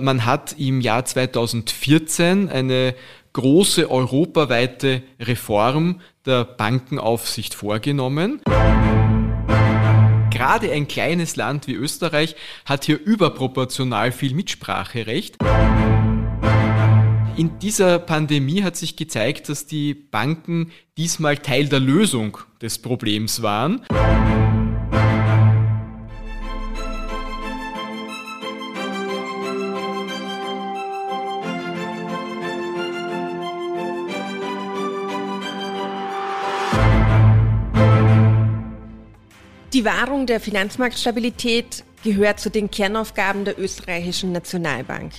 Man hat im Jahr 2014 eine große europaweite Reform der Bankenaufsicht vorgenommen. Gerade ein kleines Land wie Österreich hat hier überproportional viel Mitspracherecht. In dieser Pandemie hat sich gezeigt, dass die Banken diesmal Teil der Lösung des Problems waren. Die Wahrung der Finanzmarktstabilität gehört zu den Kernaufgaben der österreichischen Nationalbank.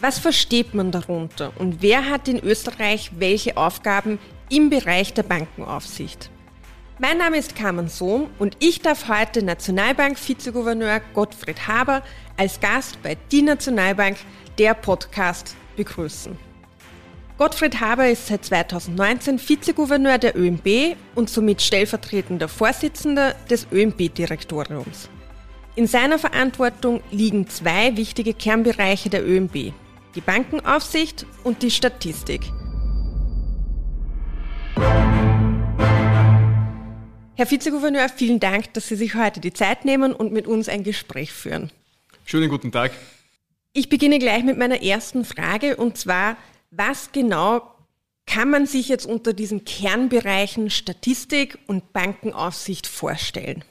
Was versteht man darunter und wer hat in Österreich welche Aufgaben im Bereich der Bankenaufsicht? Mein Name ist Carmen Sohm und ich darf heute Nationalbank-Vizegouverneur Gottfried Haber als Gast bei Die Nationalbank, der Podcast, begrüßen. Gottfried Haber ist seit 2019 Vizegouverneur der ÖMB und somit stellvertretender Vorsitzender des ÖMB-Direktoriums. In seiner Verantwortung liegen zwei wichtige Kernbereiche der ÖMB, die Bankenaufsicht und die Statistik. Herr Vizegouverneur, vielen Dank, dass Sie sich heute die Zeit nehmen und mit uns ein Gespräch führen. Schönen guten Tag. Ich beginne gleich mit meiner ersten Frage und zwar, was genau kann man sich jetzt unter diesen Kernbereichen Statistik und Bankenaufsicht vorstellen?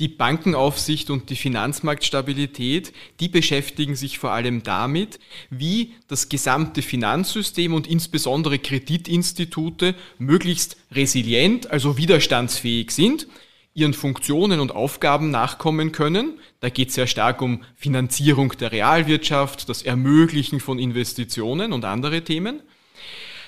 Die Bankenaufsicht und die Finanzmarktstabilität, die beschäftigen sich vor allem damit, wie das gesamte Finanzsystem und insbesondere Kreditinstitute möglichst resilient, also widerstandsfähig sind ihren Funktionen und Aufgaben nachkommen können. Da geht es sehr stark um Finanzierung der Realwirtschaft, das Ermöglichen von Investitionen und andere Themen.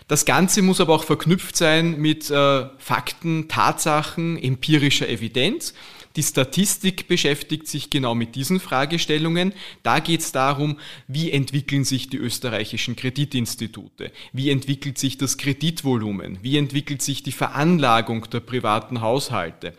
Das Ganze muss aber auch verknüpft sein mit äh, Fakten, Tatsachen, empirischer Evidenz. Die Statistik beschäftigt sich genau mit diesen Fragestellungen. Da geht es darum, wie entwickeln sich die österreichischen Kreditinstitute, wie entwickelt sich das Kreditvolumen, wie entwickelt sich die Veranlagung der privaten Haushalte,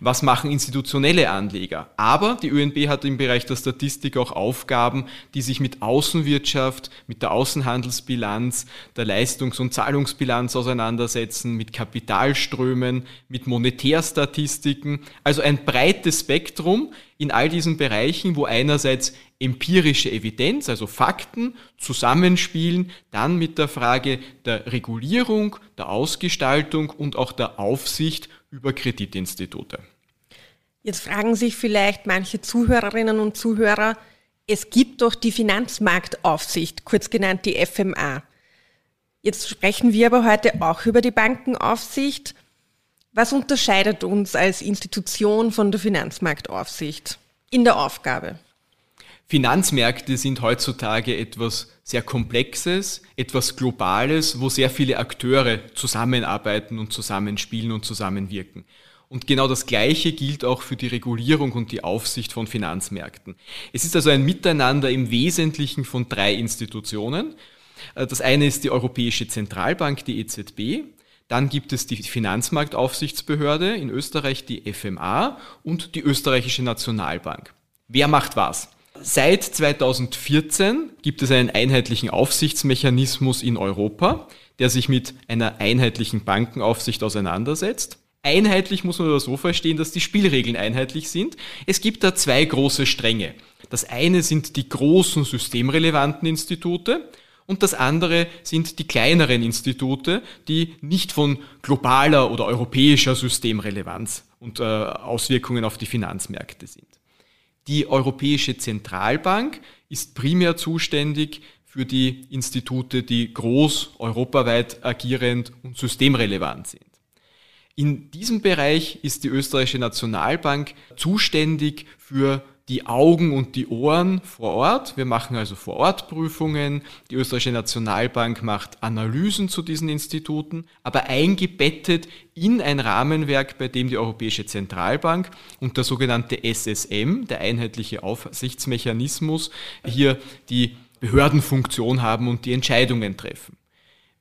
was machen institutionelle Anleger. Aber die ÖNB hat im Bereich der Statistik auch Aufgaben, die sich mit Außenwirtschaft, mit der Außenhandelsbilanz, der Leistungs- und Zahlungsbilanz auseinandersetzen, mit Kapitalströmen, mit Monetärstatistiken, also ein breites Spektrum in all diesen Bereichen, wo einerseits empirische Evidenz, also Fakten, zusammenspielen, dann mit der Frage der Regulierung, der Ausgestaltung und auch der Aufsicht über Kreditinstitute. Jetzt fragen sich vielleicht manche Zuhörerinnen und Zuhörer, es gibt doch die Finanzmarktaufsicht, kurz genannt die FMA. Jetzt sprechen wir aber heute auch über die Bankenaufsicht. Was unterscheidet uns als Institution von der Finanzmarktaufsicht in der Aufgabe? Finanzmärkte sind heutzutage etwas sehr Komplexes, etwas Globales, wo sehr viele Akteure zusammenarbeiten und zusammenspielen und zusammenwirken. Und genau das Gleiche gilt auch für die Regulierung und die Aufsicht von Finanzmärkten. Es ist also ein Miteinander im Wesentlichen von drei Institutionen. Das eine ist die Europäische Zentralbank, die EZB. Dann gibt es die Finanzmarktaufsichtsbehörde in Österreich, die FMA und die österreichische Nationalbank. Wer macht was? Seit 2014 gibt es einen einheitlichen Aufsichtsmechanismus in Europa, der sich mit einer einheitlichen Bankenaufsicht auseinandersetzt. Einheitlich muss man aber so verstehen, dass die Spielregeln einheitlich sind. Es gibt da zwei große Stränge. Das eine sind die großen systemrelevanten Institute und das andere sind die kleineren Institute, die nicht von globaler oder europäischer Systemrelevanz und äh, Auswirkungen auf die Finanzmärkte sind. Die Europäische Zentralbank ist primär zuständig für die Institute, die groß, europaweit agierend und systemrelevant sind. In diesem Bereich ist die österreichische Nationalbank zuständig für die Augen und die Ohren vor Ort. Wir machen also vor Ort Prüfungen. Die österreichische Nationalbank macht Analysen zu diesen Instituten, aber eingebettet in ein Rahmenwerk, bei dem die Europäische Zentralbank und der sogenannte SSM, der einheitliche Aufsichtsmechanismus, hier die Behördenfunktion haben und die Entscheidungen treffen.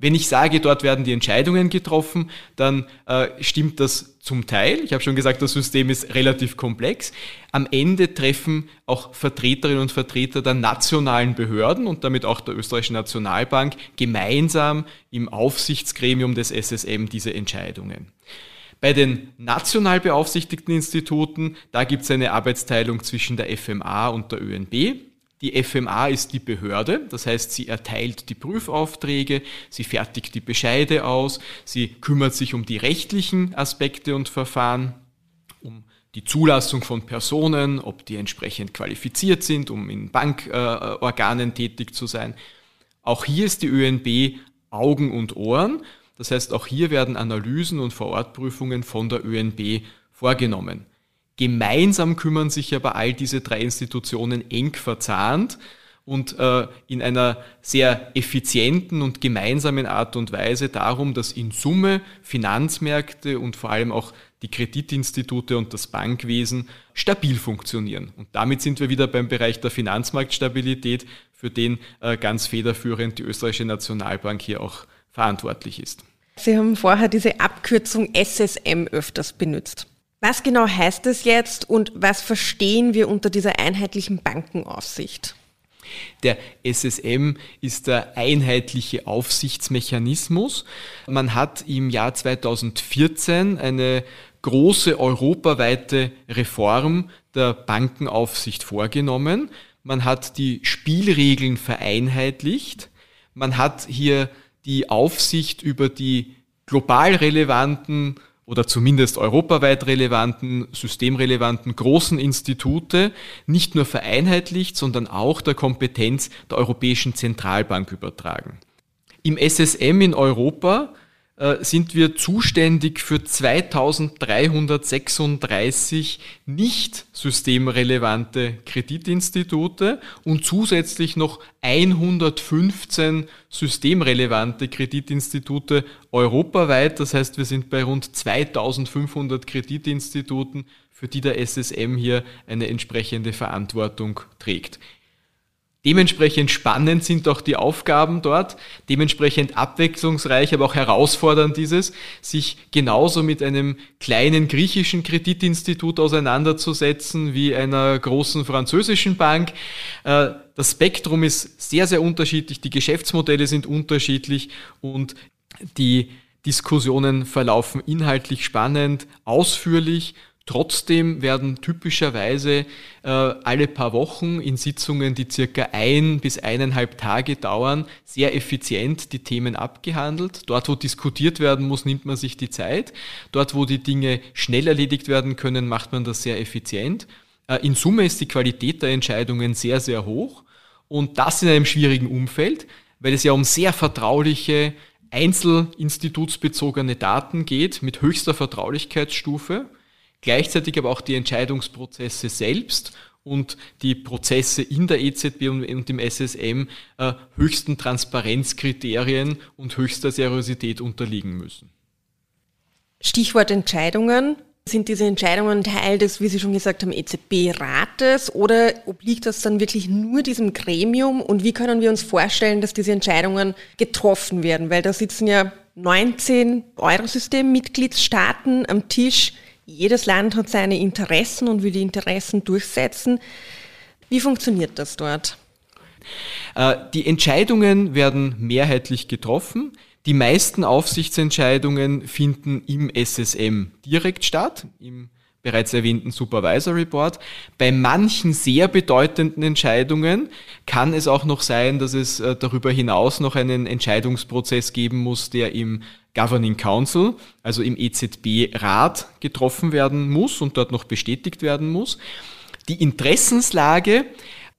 Wenn ich sage, dort werden die Entscheidungen getroffen, dann äh, stimmt das zum Teil. Ich habe schon gesagt, das System ist relativ komplex. Am Ende treffen auch Vertreterinnen und Vertreter der nationalen Behörden und damit auch der österreichischen Nationalbank gemeinsam im Aufsichtsgremium des SSM diese Entscheidungen. Bei den national beaufsichtigten Instituten, da gibt es eine Arbeitsteilung zwischen der FMA und der ÖNB. Die FMA ist die Behörde, das heißt, sie erteilt die Prüfaufträge, sie fertigt die Bescheide aus, sie kümmert sich um die rechtlichen Aspekte und Verfahren, um die Zulassung von Personen, ob die entsprechend qualifiziert sind, um in Bankorganen tätig zu sein. Auch hier ist die ÖNB Augen und Ohren. Das heißt, auch hier werden Analysen und Vorortprüfungen von der ÖNB vorgenommen. Gemeinsam kümmern sich aber all diese drei Institutionen eng verzahnt und äh, in einer sehr effizienten und gemeinsamen Art und Weise darum, dass in Summe Finanzmärkte und vor allem auch die Kreditinstitute und das Bankwesen stabil funktionieren. Und damit sind wir wieder beim Bereich der Finanzmarktstabilität, für den äh, ganz federführend die österreichische Nationalbank hier auch verantwortlich ist. Sie haben vorher diese Abkürzung SSM öfters benutzt. Was genau heißt das jetzt und was verstehen wir unter dieser einheitlichen Bankenaufsicht? Der SSM ist der einheitliche Aufsichtsmechanismus. Man hat im Jahr 2014 eine große europaweite Reform der Bankenaufsicht vorgenommen. Man hat die Spielregeln vereinheitlicht. Man hat hier die Aufsicht über die global relevanten oder zumindest europaweit relevanten, systemrelevanten großen Institute nicht nur vereinheitlicht, sondern auch der Kompetenz der Europäischen Zentralbank übertragen. Im SSM in Europa sind wir zuständig für 2336 nicht systemrelevante Kreditinstitute und zusätzlich noch 115 systemrelevante Kreditinstitute europaweit. Das heißt, wir sind bei rund 2500 Kreditinstituten, für die der SSM hier eine entsprechende Verantwortung trägt. Dementsprechend spannend sind auch die Aufgaben dort, dementsprechend abwechslungsreich, aber auch herausfordernd ist es, sich genauso mit einem kleinen griechischen Kreditinstitut auseinanderzusetzen wie einer großen französischen Bank. Äh, das Spektrum ist sehr, sehr unterschiedlich, die Geschäftsmodelle sind unterschiedlich und die Diskussionen verlaufen inhaltlich spannend, ausführlich Trotzdem werden typischerweise äh, alle paar Wochen in Sitzungen, die circa ein bis eineinhalb Tage dauern, sehr effizient die Themen abgehandelt. Dort, wo diskutiert werden muss, nimmt man sich die Zeit. Dort, wo die Dinge schnell erledigt werden können, macht man das sehr effizient. Äh, in Summe ist die Qualität der Entscheidungen sehr, sehr hoch. Und das in einem schwierigen Umfeld, weil es ja um sehr vertrauliche, einzelinstitutsbezogene Daten geht mit höchster Vertraulichkeitsstufe gleichzeitig aber auch die Entscheidungsprozesse selbst und die Prozesse in der EZB und im SSM äh, höchsten Transparenzkriterien und höchster Seriosität unterliegen müssen. Stichwort Entscheidungen. Sind diese Entscheidungen Teil des, wie Sie schon gesagt haben, EZB-Rates oder obliegt das dann wirklich nur diesem Gremium? Und wie können wir uns vorstellen, dass diese Entscheidungen getroffen werden? Weil da sitzen ja 19 Eurosystem-Mitgliedstaaten am Tisch jedes Land hat seine Interessen und will die Interessen durchsetzen. Wie funktioniert das dort? Äh, die Entscheidungen werden mehrheitlich getroffen. Die meisten Aufsichtsentscheidungen finden im SSM direkt statt, im bereits erwähnten Supervisory Board. Bei manchen sehr bedeutenden Entscheidungen kann es auch noch sein, dass es äh, darüber hinaus noch einen Entscheidungsprozess geben muss, der im Governing Council, also im EZB-Rat getroffen werden muss und dort noch bestätigt werden muss. Die Interessenslage,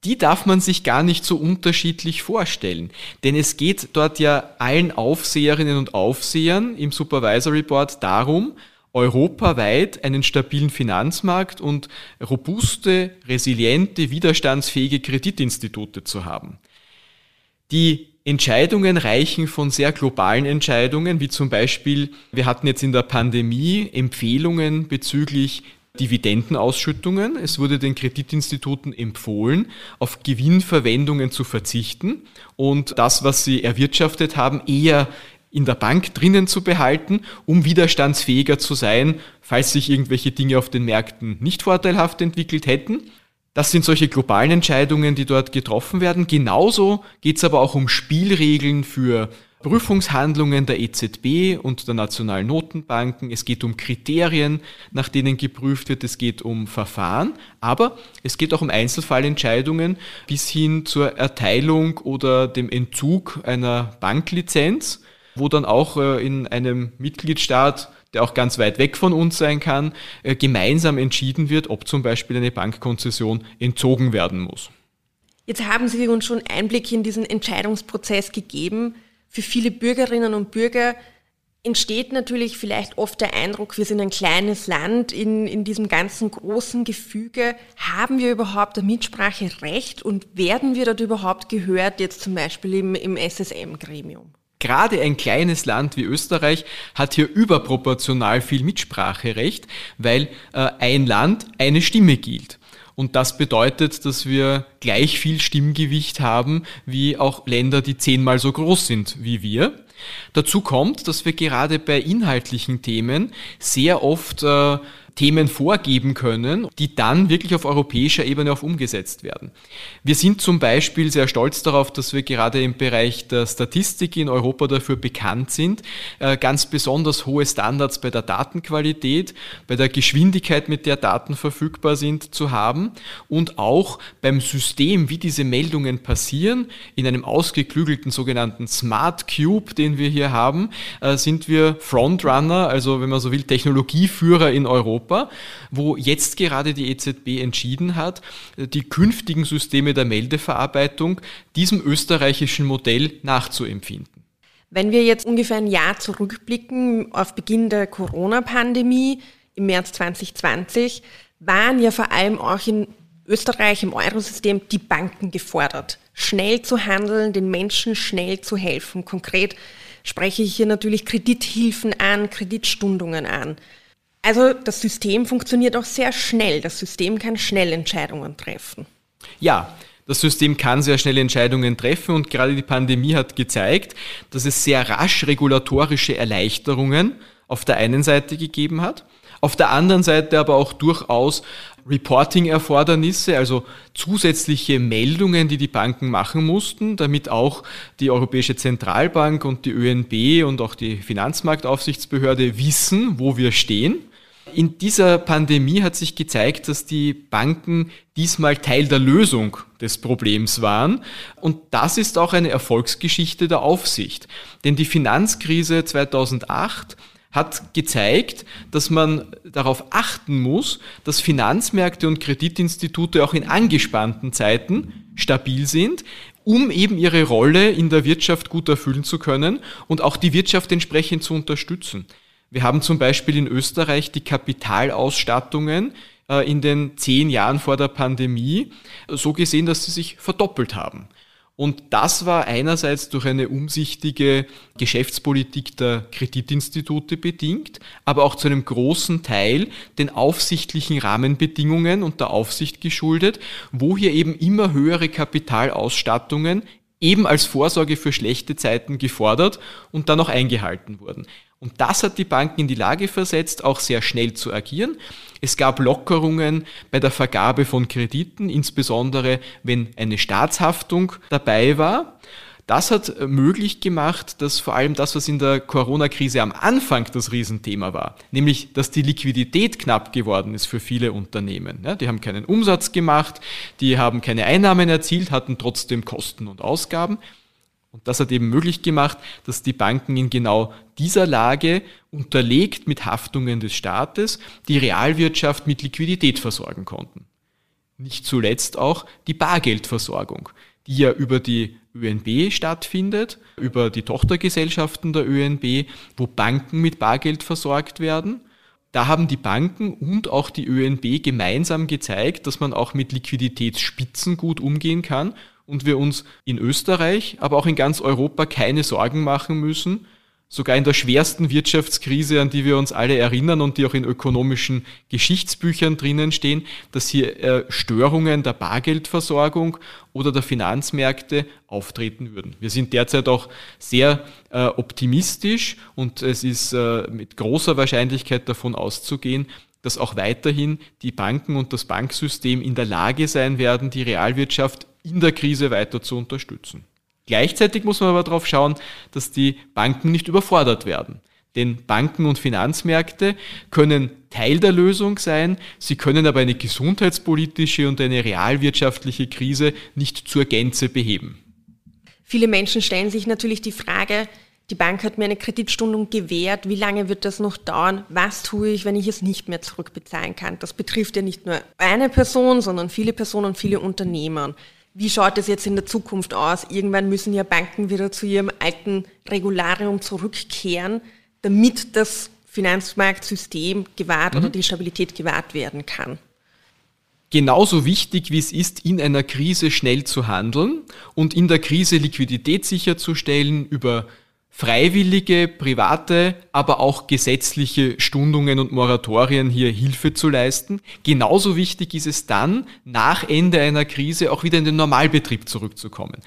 die darf man sich gar nicht so unterschiedlich vorstellen. Denn es geht dort ja allen Aufseherinnen und Aufsehern im Supervisory Board darum, europaweit einen stabilen Finanzmarkt und robuste, resiliente, widerstandsfähige Kreditinstitute zu haben. Die Entscheidungen reichen von sehr globalen Entscheidungen, wie zum Beispiel, wir hatten jetzt in der Pandemie Empfehlungen bezüglich Dividendenausschüttungen. Es wurde den Kreditinstituten empfohlen, auf Gewinnverwendungen zu verzichten und das, was sie erwirtschaftet haben, eher in der Bank drinnen zu behalten, um widerstandsfähiger zu sein, falls sich irgendwelche Dinge auf den Märkten nicht vorteilhaft entwickelt hätten. Das sind solche globalen Entscheidungen, die dort getroffen werden. Genauso geht es aber auch um Spielregeln für Prüfungshandlungen der EZB und der nationalen Notenbanken. Es geht um Kriterien, nach denen geprüft wird. Es geht um Verfahren. Aber es geht auch um Einzelfallentscheidungen bis hin zur Erteilung oder dem Entzug einer Banklizenz, wo dann auch äh, in einem Mitgliedstaat der auch ganz weit weg von uns sein kann, äh, gemeinsam entschieden wird, ob zum Beispiel eine Bankkonzession entzogen werden muss. Jetzt haben Sie uns schon Einblick in diesen Entscheidungsprozess gegeben. Für viele Bürgerinnen und Bürger entsteht natürlich vielleicht oft der Eindruck, wir sind ein kleines Land in, in diesem ganzen großen Gefüge. Haben wir überhaupt ein Mitspracherecht und werden wir dort überhaupt gehört, jetzt zum Beispiel im, im SSM-Gremium? Gerade ein kleines Land wie Österreich hat hier überproportional viel Mitspracherecht, weil äh, ein Land eine Stimme gilt. Und das bedeutet, dass wir gleich viel Stimmgewicht haben wie auch Länder, die zehnmal so groß sind wie wir. Dazu kommt, dass wir gerade bei inhaltlichen Themen sehr oft äh, Themen vorgeben können, die dann wirklich auf europäischer Ebene auch umgesetzt werden. Wir sind zum Beispiel sehr stolz darauf, dass wir gerade im Bereich der Statistik in Europa dafür bekannt sind, äh, ganz besonders hohe Standards bei der Datenqualität, bei der Geschwindigkeit, mit der Daten verfügbar sind, zu haben. Und auch beim System, wie diese Meldungen passieren, in einem ausgeklügelten sogenannten Smart Cube, den wir hier haben, äh, sind wir Frontrunner, also wenn man so will, Technologieführer in Europa Europa, wo jetzt gerade die EZB entschieden hat, die künftigen Systeme der Meldeverarbeitung diesem österreichischen Modell nachzuempfinden. Wenn wir jetzt ungefähr ein Jahr zurückblicken auf Beginn der Corona-Pandemie im März 2020, waren ja vor allem auch in Österreich im Eurosystem die Banken gefordert, schnell zu handeln, den Menschen schnell zu helfen. Konkret spreche ich hier natürlich Kredithilfen an, Kreditstundungen an. Also das System funktioniert auch sehr schnell. Das System kann schnell Entscheidungen treffen. Ja, das System kann sehr schnell Entscheidungen treffen und gerade die Pandemie hat gezeigt, dass es sehr rasch regulatorische Erleichterungen auf der einen Seite gegeben hat, auf der anderen Seite aber auch durchaus Reporting-Erfordernisse, also zusätzliche Meldungen, die die Banken machen mussten, damit auch die Europäische Zentralbank und die ÖNB und auch die Finanzmarktaufsichtsbehörde wissen, wo wir stehen. In dieser Pandemie hat sich gezeigt, dass die Banken diesmal Teil der Lösung des Problems waren. Und das ist auch eine Erfolgsgeschichte der Aufsicht. Denn die Finanzkrise 2008 hat gezeigt, dass man darauf achten muss, dass Finanzmärkte und Kreditinstitute auch in angespannten Zeiten stabil sind, um eben ihre Rolle in der Wirtschaft gut erfüllen zu können und auch die Wirtschaft entsprechend zu unterstützen. Wir haben zum Beispiel in Österreich die Kapitalausstattungen äh, in den zehn Jahren vor der Pandemie so gesehen, dass sie sich verdoppelt haben. Und das war einerseits durch eine umsichtige Geschäftspolitik der Kreditinstitute bedingt, aber auch zu einem großen Teil den aufsichtlichen Rahmenbedingungen und der Aufsicht geschuldet, wo hier eben immer höhere Kapitalausstattungen eben als Vorsorge für schlechte Zeiten gefordert und dann auch eingehalten wurden. Und das hat die Banken in die Lage versetzt, auch sehr schnell zu agieren. Es gab Lockerungen bei der Vergabe von Krediten, insbesondere wenn eine Staatshaftung dabei war. Das hat möglich gemacht, dass vor allem das, was in der Corona-Krise am Anfang das Riesenthema war, nämlich dass die Liquidität knapp geworden ist für viele Unternehmen. Ja, die haben keinen Umsatz gemacht, die haben keine Einnahmen erzielt, hatten trotzdem Kosten und Ausgaben. Und das hat eben möglich gemacht, dass die Banken in genau dieser Lage unterlegt mit Haftungen des Staates die Realwirtschaft mit Liquidität versorgen konnten. Nicht zuletzt auch die Bargeldversorgung, die ja über die ÖNB stattfindet, über die Tochtergesellschaften der ÖNB, wo Banken mit Bargeld versorgt werden. Da haben die Banken und auch die ÖNB gemeinsam gezeigt, dass man auch mit Liquiditätsspitzen gut umgehen kann und wir uns in Österreich, aber auch in ganz Europa keine Sorgen machen müssen, sogar in der schwersten Wirtschaftskrise, an die wir uns alle erinnern und die auch in ökonomischen Geschichtsbüchern drinnen stehen, dass hier äh, Störungen der Bargeldversorgung oder der Finanzmärkte auftreten würden. Wir sind derzeit auch sehr äh, optimistisch und es ist äh, mit großer Wahrscheinlichkeit davon auszugehen, dass auch weiterhin die Banken und das Banksystem in der Lage sein werden, die Realwirtschaft in der Krise weiter zu unterstützen. Gleichzeitig muss man aber darauf schauen, dass die Banken nicht überfordert werden. Denn Banken und Finanzmärkte können Teil der Lösung sein, sie können aber eine gesundheitspolitische und eine realwirtschaftliche Krise nicht zur Gänze beheben. Viele Menschen stellen sich natürlich die Frage, die Bank hat mir eine Kreditstundung gewährt, wie lange wird das noch dauern? Was tue ich, wenn ich es nicht mehr zurückbezahlen kann? Das betrifft ja nicht nur eine Person, sondern viele Personen, viele Unternehmen. Wie schaut es jetzt in der Zukunft aus? Irgendwann müssen ja Banken wieder zu ihrem alten Regularium zurückkehren, damit das Finanzmarktsystem gewahrt mhm. oder die Stabilität gewahrt werden kann. Genauso wichtig wie es ist, in einer Krise schnell zu handeln und in der Krise Liquidität sicherzustellen über freiwillige, private, aber auch gesetzliche Stundungen und Moratorien hier Hilfe zu leisten. Genauso wichtig ist es dann, nach Ende einer Krise auch wieder in den Normalbetrieb zurückzukommen.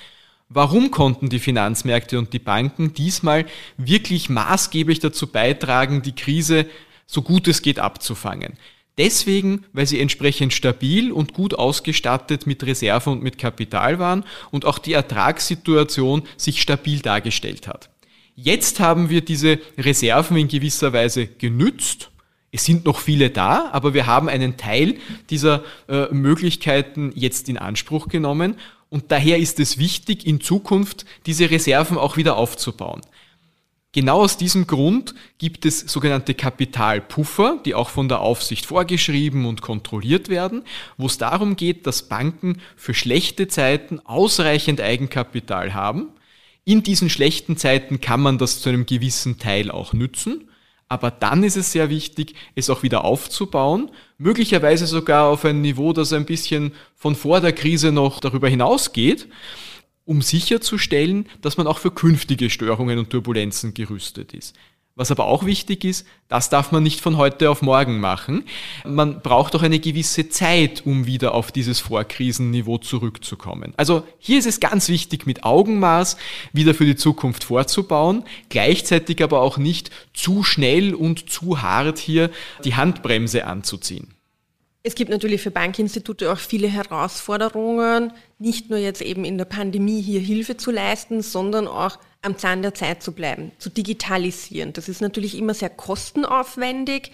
Warum konnten die Finanzmärkte und die Banken diesmal wirklich maßgeblich dazu beitragen, die Krise so gut es geht abzufangen? Deswegen, weil sie entsprechend stabil und gut ausgestattet mit Reserven und mit Kapital waren und auch die Ertragssituation sich stabil dargestellt hat. Jetzt haben wir diese Reserven in gewisser Weise genützt. Es sind noch viele da, aber wir haben einen Teil dieser äh, Möglichkeiten jetzt in Anspruch genommen. Und daher ist es wichtig, in Zukunft diese Reserven auch wieder aufzubauen. Genau aus diesem Grund gibt es sogenannte Kapitalpuffer, die auch von der Aufsicht vorgeschrieben und kontrolliert werden, wo es darum geht, dass Banken für schlechte Zeiten ausreichend Eigenkapital haben in diesen schlechten Zeiten kann man das zu einem gewissen Teil auch nützen, aber dann ist es sehr wichtig, es auch wieder aufzubauen, möglicherweise sogar auf ein Niveau, das ein bisschen von vor der Krise noch darüber hinausgeht, um sicherzustellen, dass man auch für künftige Störungen und Turbulenzen gerüstet ist. Was aber auch wichtig ist, das darf man nicht von heute auf morgen machen. Man braucht auch eine gewisse Zeit, um wieder auf dieses Vorkrisenniveau zurückzukommen. Also hier ist es ganz wichtig, mit Augenmaß wieder für die Zukunft vorzubauen, gleichzeitig aber auch nicht zu schnell und zu hart hier die Handbremse anzuziehen. Es gibt natürlich für Bankinstitute auch viele Herausforderungen, nicht nur jetzt eben in der Pandemie hier Hilfe zu leisten, sondern auch am Zahn der Zeit zu bleiben, zu digitalisieren. Das ist natürlich immer sehr kostenaufwendig.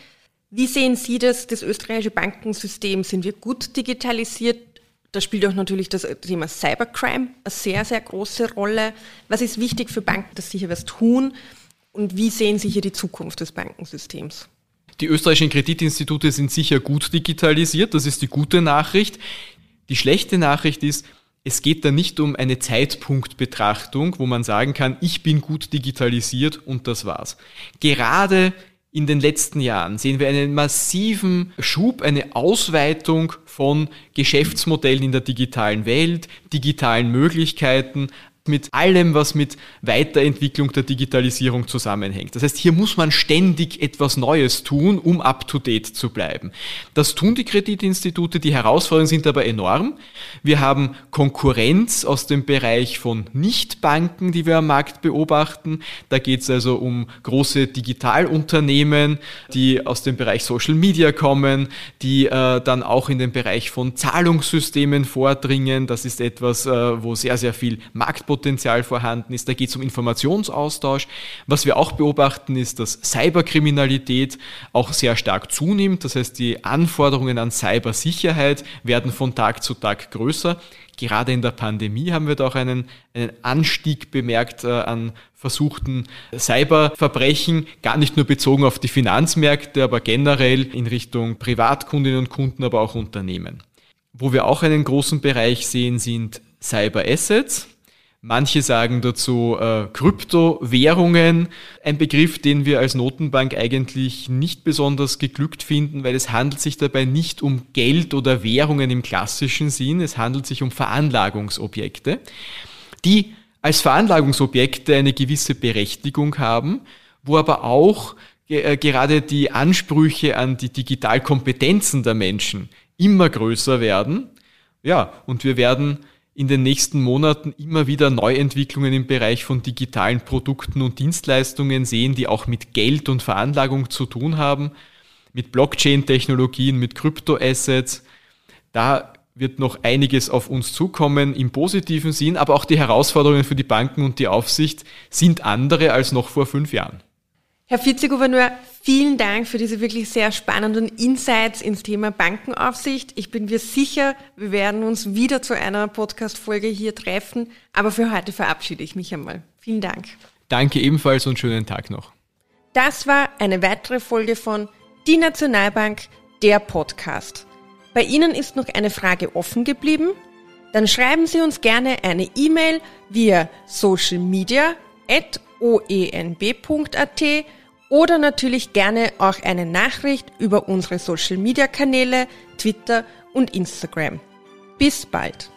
Wie sehen Sie das, das österreichische Bankensystem? Sind wir gut digitalisiert? Da spielt auch natürlich das Thema Cybercrime eine sehr, sehr große Rolle. Was ist wichtig für Banken, dass sie hier was tun? Und wie sehen Sie hier die Zukunft des Bankensystems? Die österreichischen Kreditinstitute sind sicher gut digitalisiert, das ist die gute Nachricht. Die schlechte Nachricht ist, es geht da nicht um eine Zeitpunktbetrachtung, wo man sagen kann, ich bin gut digitalisiert und das war's. Gerade in den letzten Jahren sehen wir einen massiven Schub, eine Ausweitung von Geschäftsmodellen in der digitalen Welt, digitalen Möglichkeiten, mit allem, was mit Weiterentwicklung der Digitalisierung zusammenhängt. Das heißt, hier muss man ständig etwas Neues tun, um up-to-date zu bleiben. Das tun die Kreditinstitute, die Herausforderungen sind aber enorm. Wir haben Konkurrenz aus dem Bereich von Nichtbanken, die wir am Markt beobachten. Da geht es also um große Digitalunternehmen, die aus dem Bereich Social Media kommen, die äh, dann auch in den Bereich von Zahlungssystemen vordringen. Das ist etwas, äh, wo sehr, sehr viel Marktpotenzial Potenzial vorhanden ist. Da geht es um Informationsaustausch. Was wir auch beobachten, ist, dass Cyberkriminalität auch sehr stark zunimmt. Das heißt, die Anforderungen an Cybersicherheit werden von Tag zu Tag größer. Gerade in der Pandemie haben wir da auch einen, einen Anstieg bemerkt äh, an versuchten Cyberverbrechen, gar nicht nur bezogen auf die Finanzmärkte, aber generell in Richtung Privatkundinnen und Kunden, aber auch Unternehmen. Wo wir auch einen großen Bereich sehen, sind Cyber Assets. Manche sagen dazu äh, Kryptowährungen, ein Begriff, den wir als Notenbank eigentlich nicht besonders geglückt finden, weil es handelt sich dabei nicht um Geld oder Währungen im klassischen Sinn, es handelt sich um Veranlagungsobjekte, die als Veranlagungsobjekte eine gewisse Berechtigung haben wo aber auch äh, gerade die Ansprüche an die Digitalkompetenzen der Menschen immer größer werden. Ja, und wir werden in den nächsten Monaten immer wieder Neuentwicklungen im Bereich von digitalen Produkten und Dienstleistungen sehen, die auch mit Geld und Veranlagung zu tun haben, mit Blockchain-Technologien, mit Kryptoassets. Da wird noch einiges auf uns zukommen im positiven Sinn, aber auch die Herausforderungen für die Banken und die Aufsicht sind andere als noch vor fünf Jahren. Herr Vizegouverneur, vielen Dank für diese wirklich sehr spannenden Insights ins Thema Bankenaufsicht. Ich bin mir sicher, wir werden uns wieder zu einer Podcast-Folge hier treffen. Aber für heute verabschiede ich mich einmal. Vielen Dank. Danke ebenfalls und schönen Tag noch. Das war eine weitere Folge von Die Nationalbank, der Podcast. Bei Ihnen ist noch eine Frage offen geblieben? Dann schreiben Sie uns gerne eine E-Mail via socialmedia.oenb.at oder natürlich gerne auch eine Nachricht über unsere Social Media Kanäle, Twitter und Instagram. Bis bald!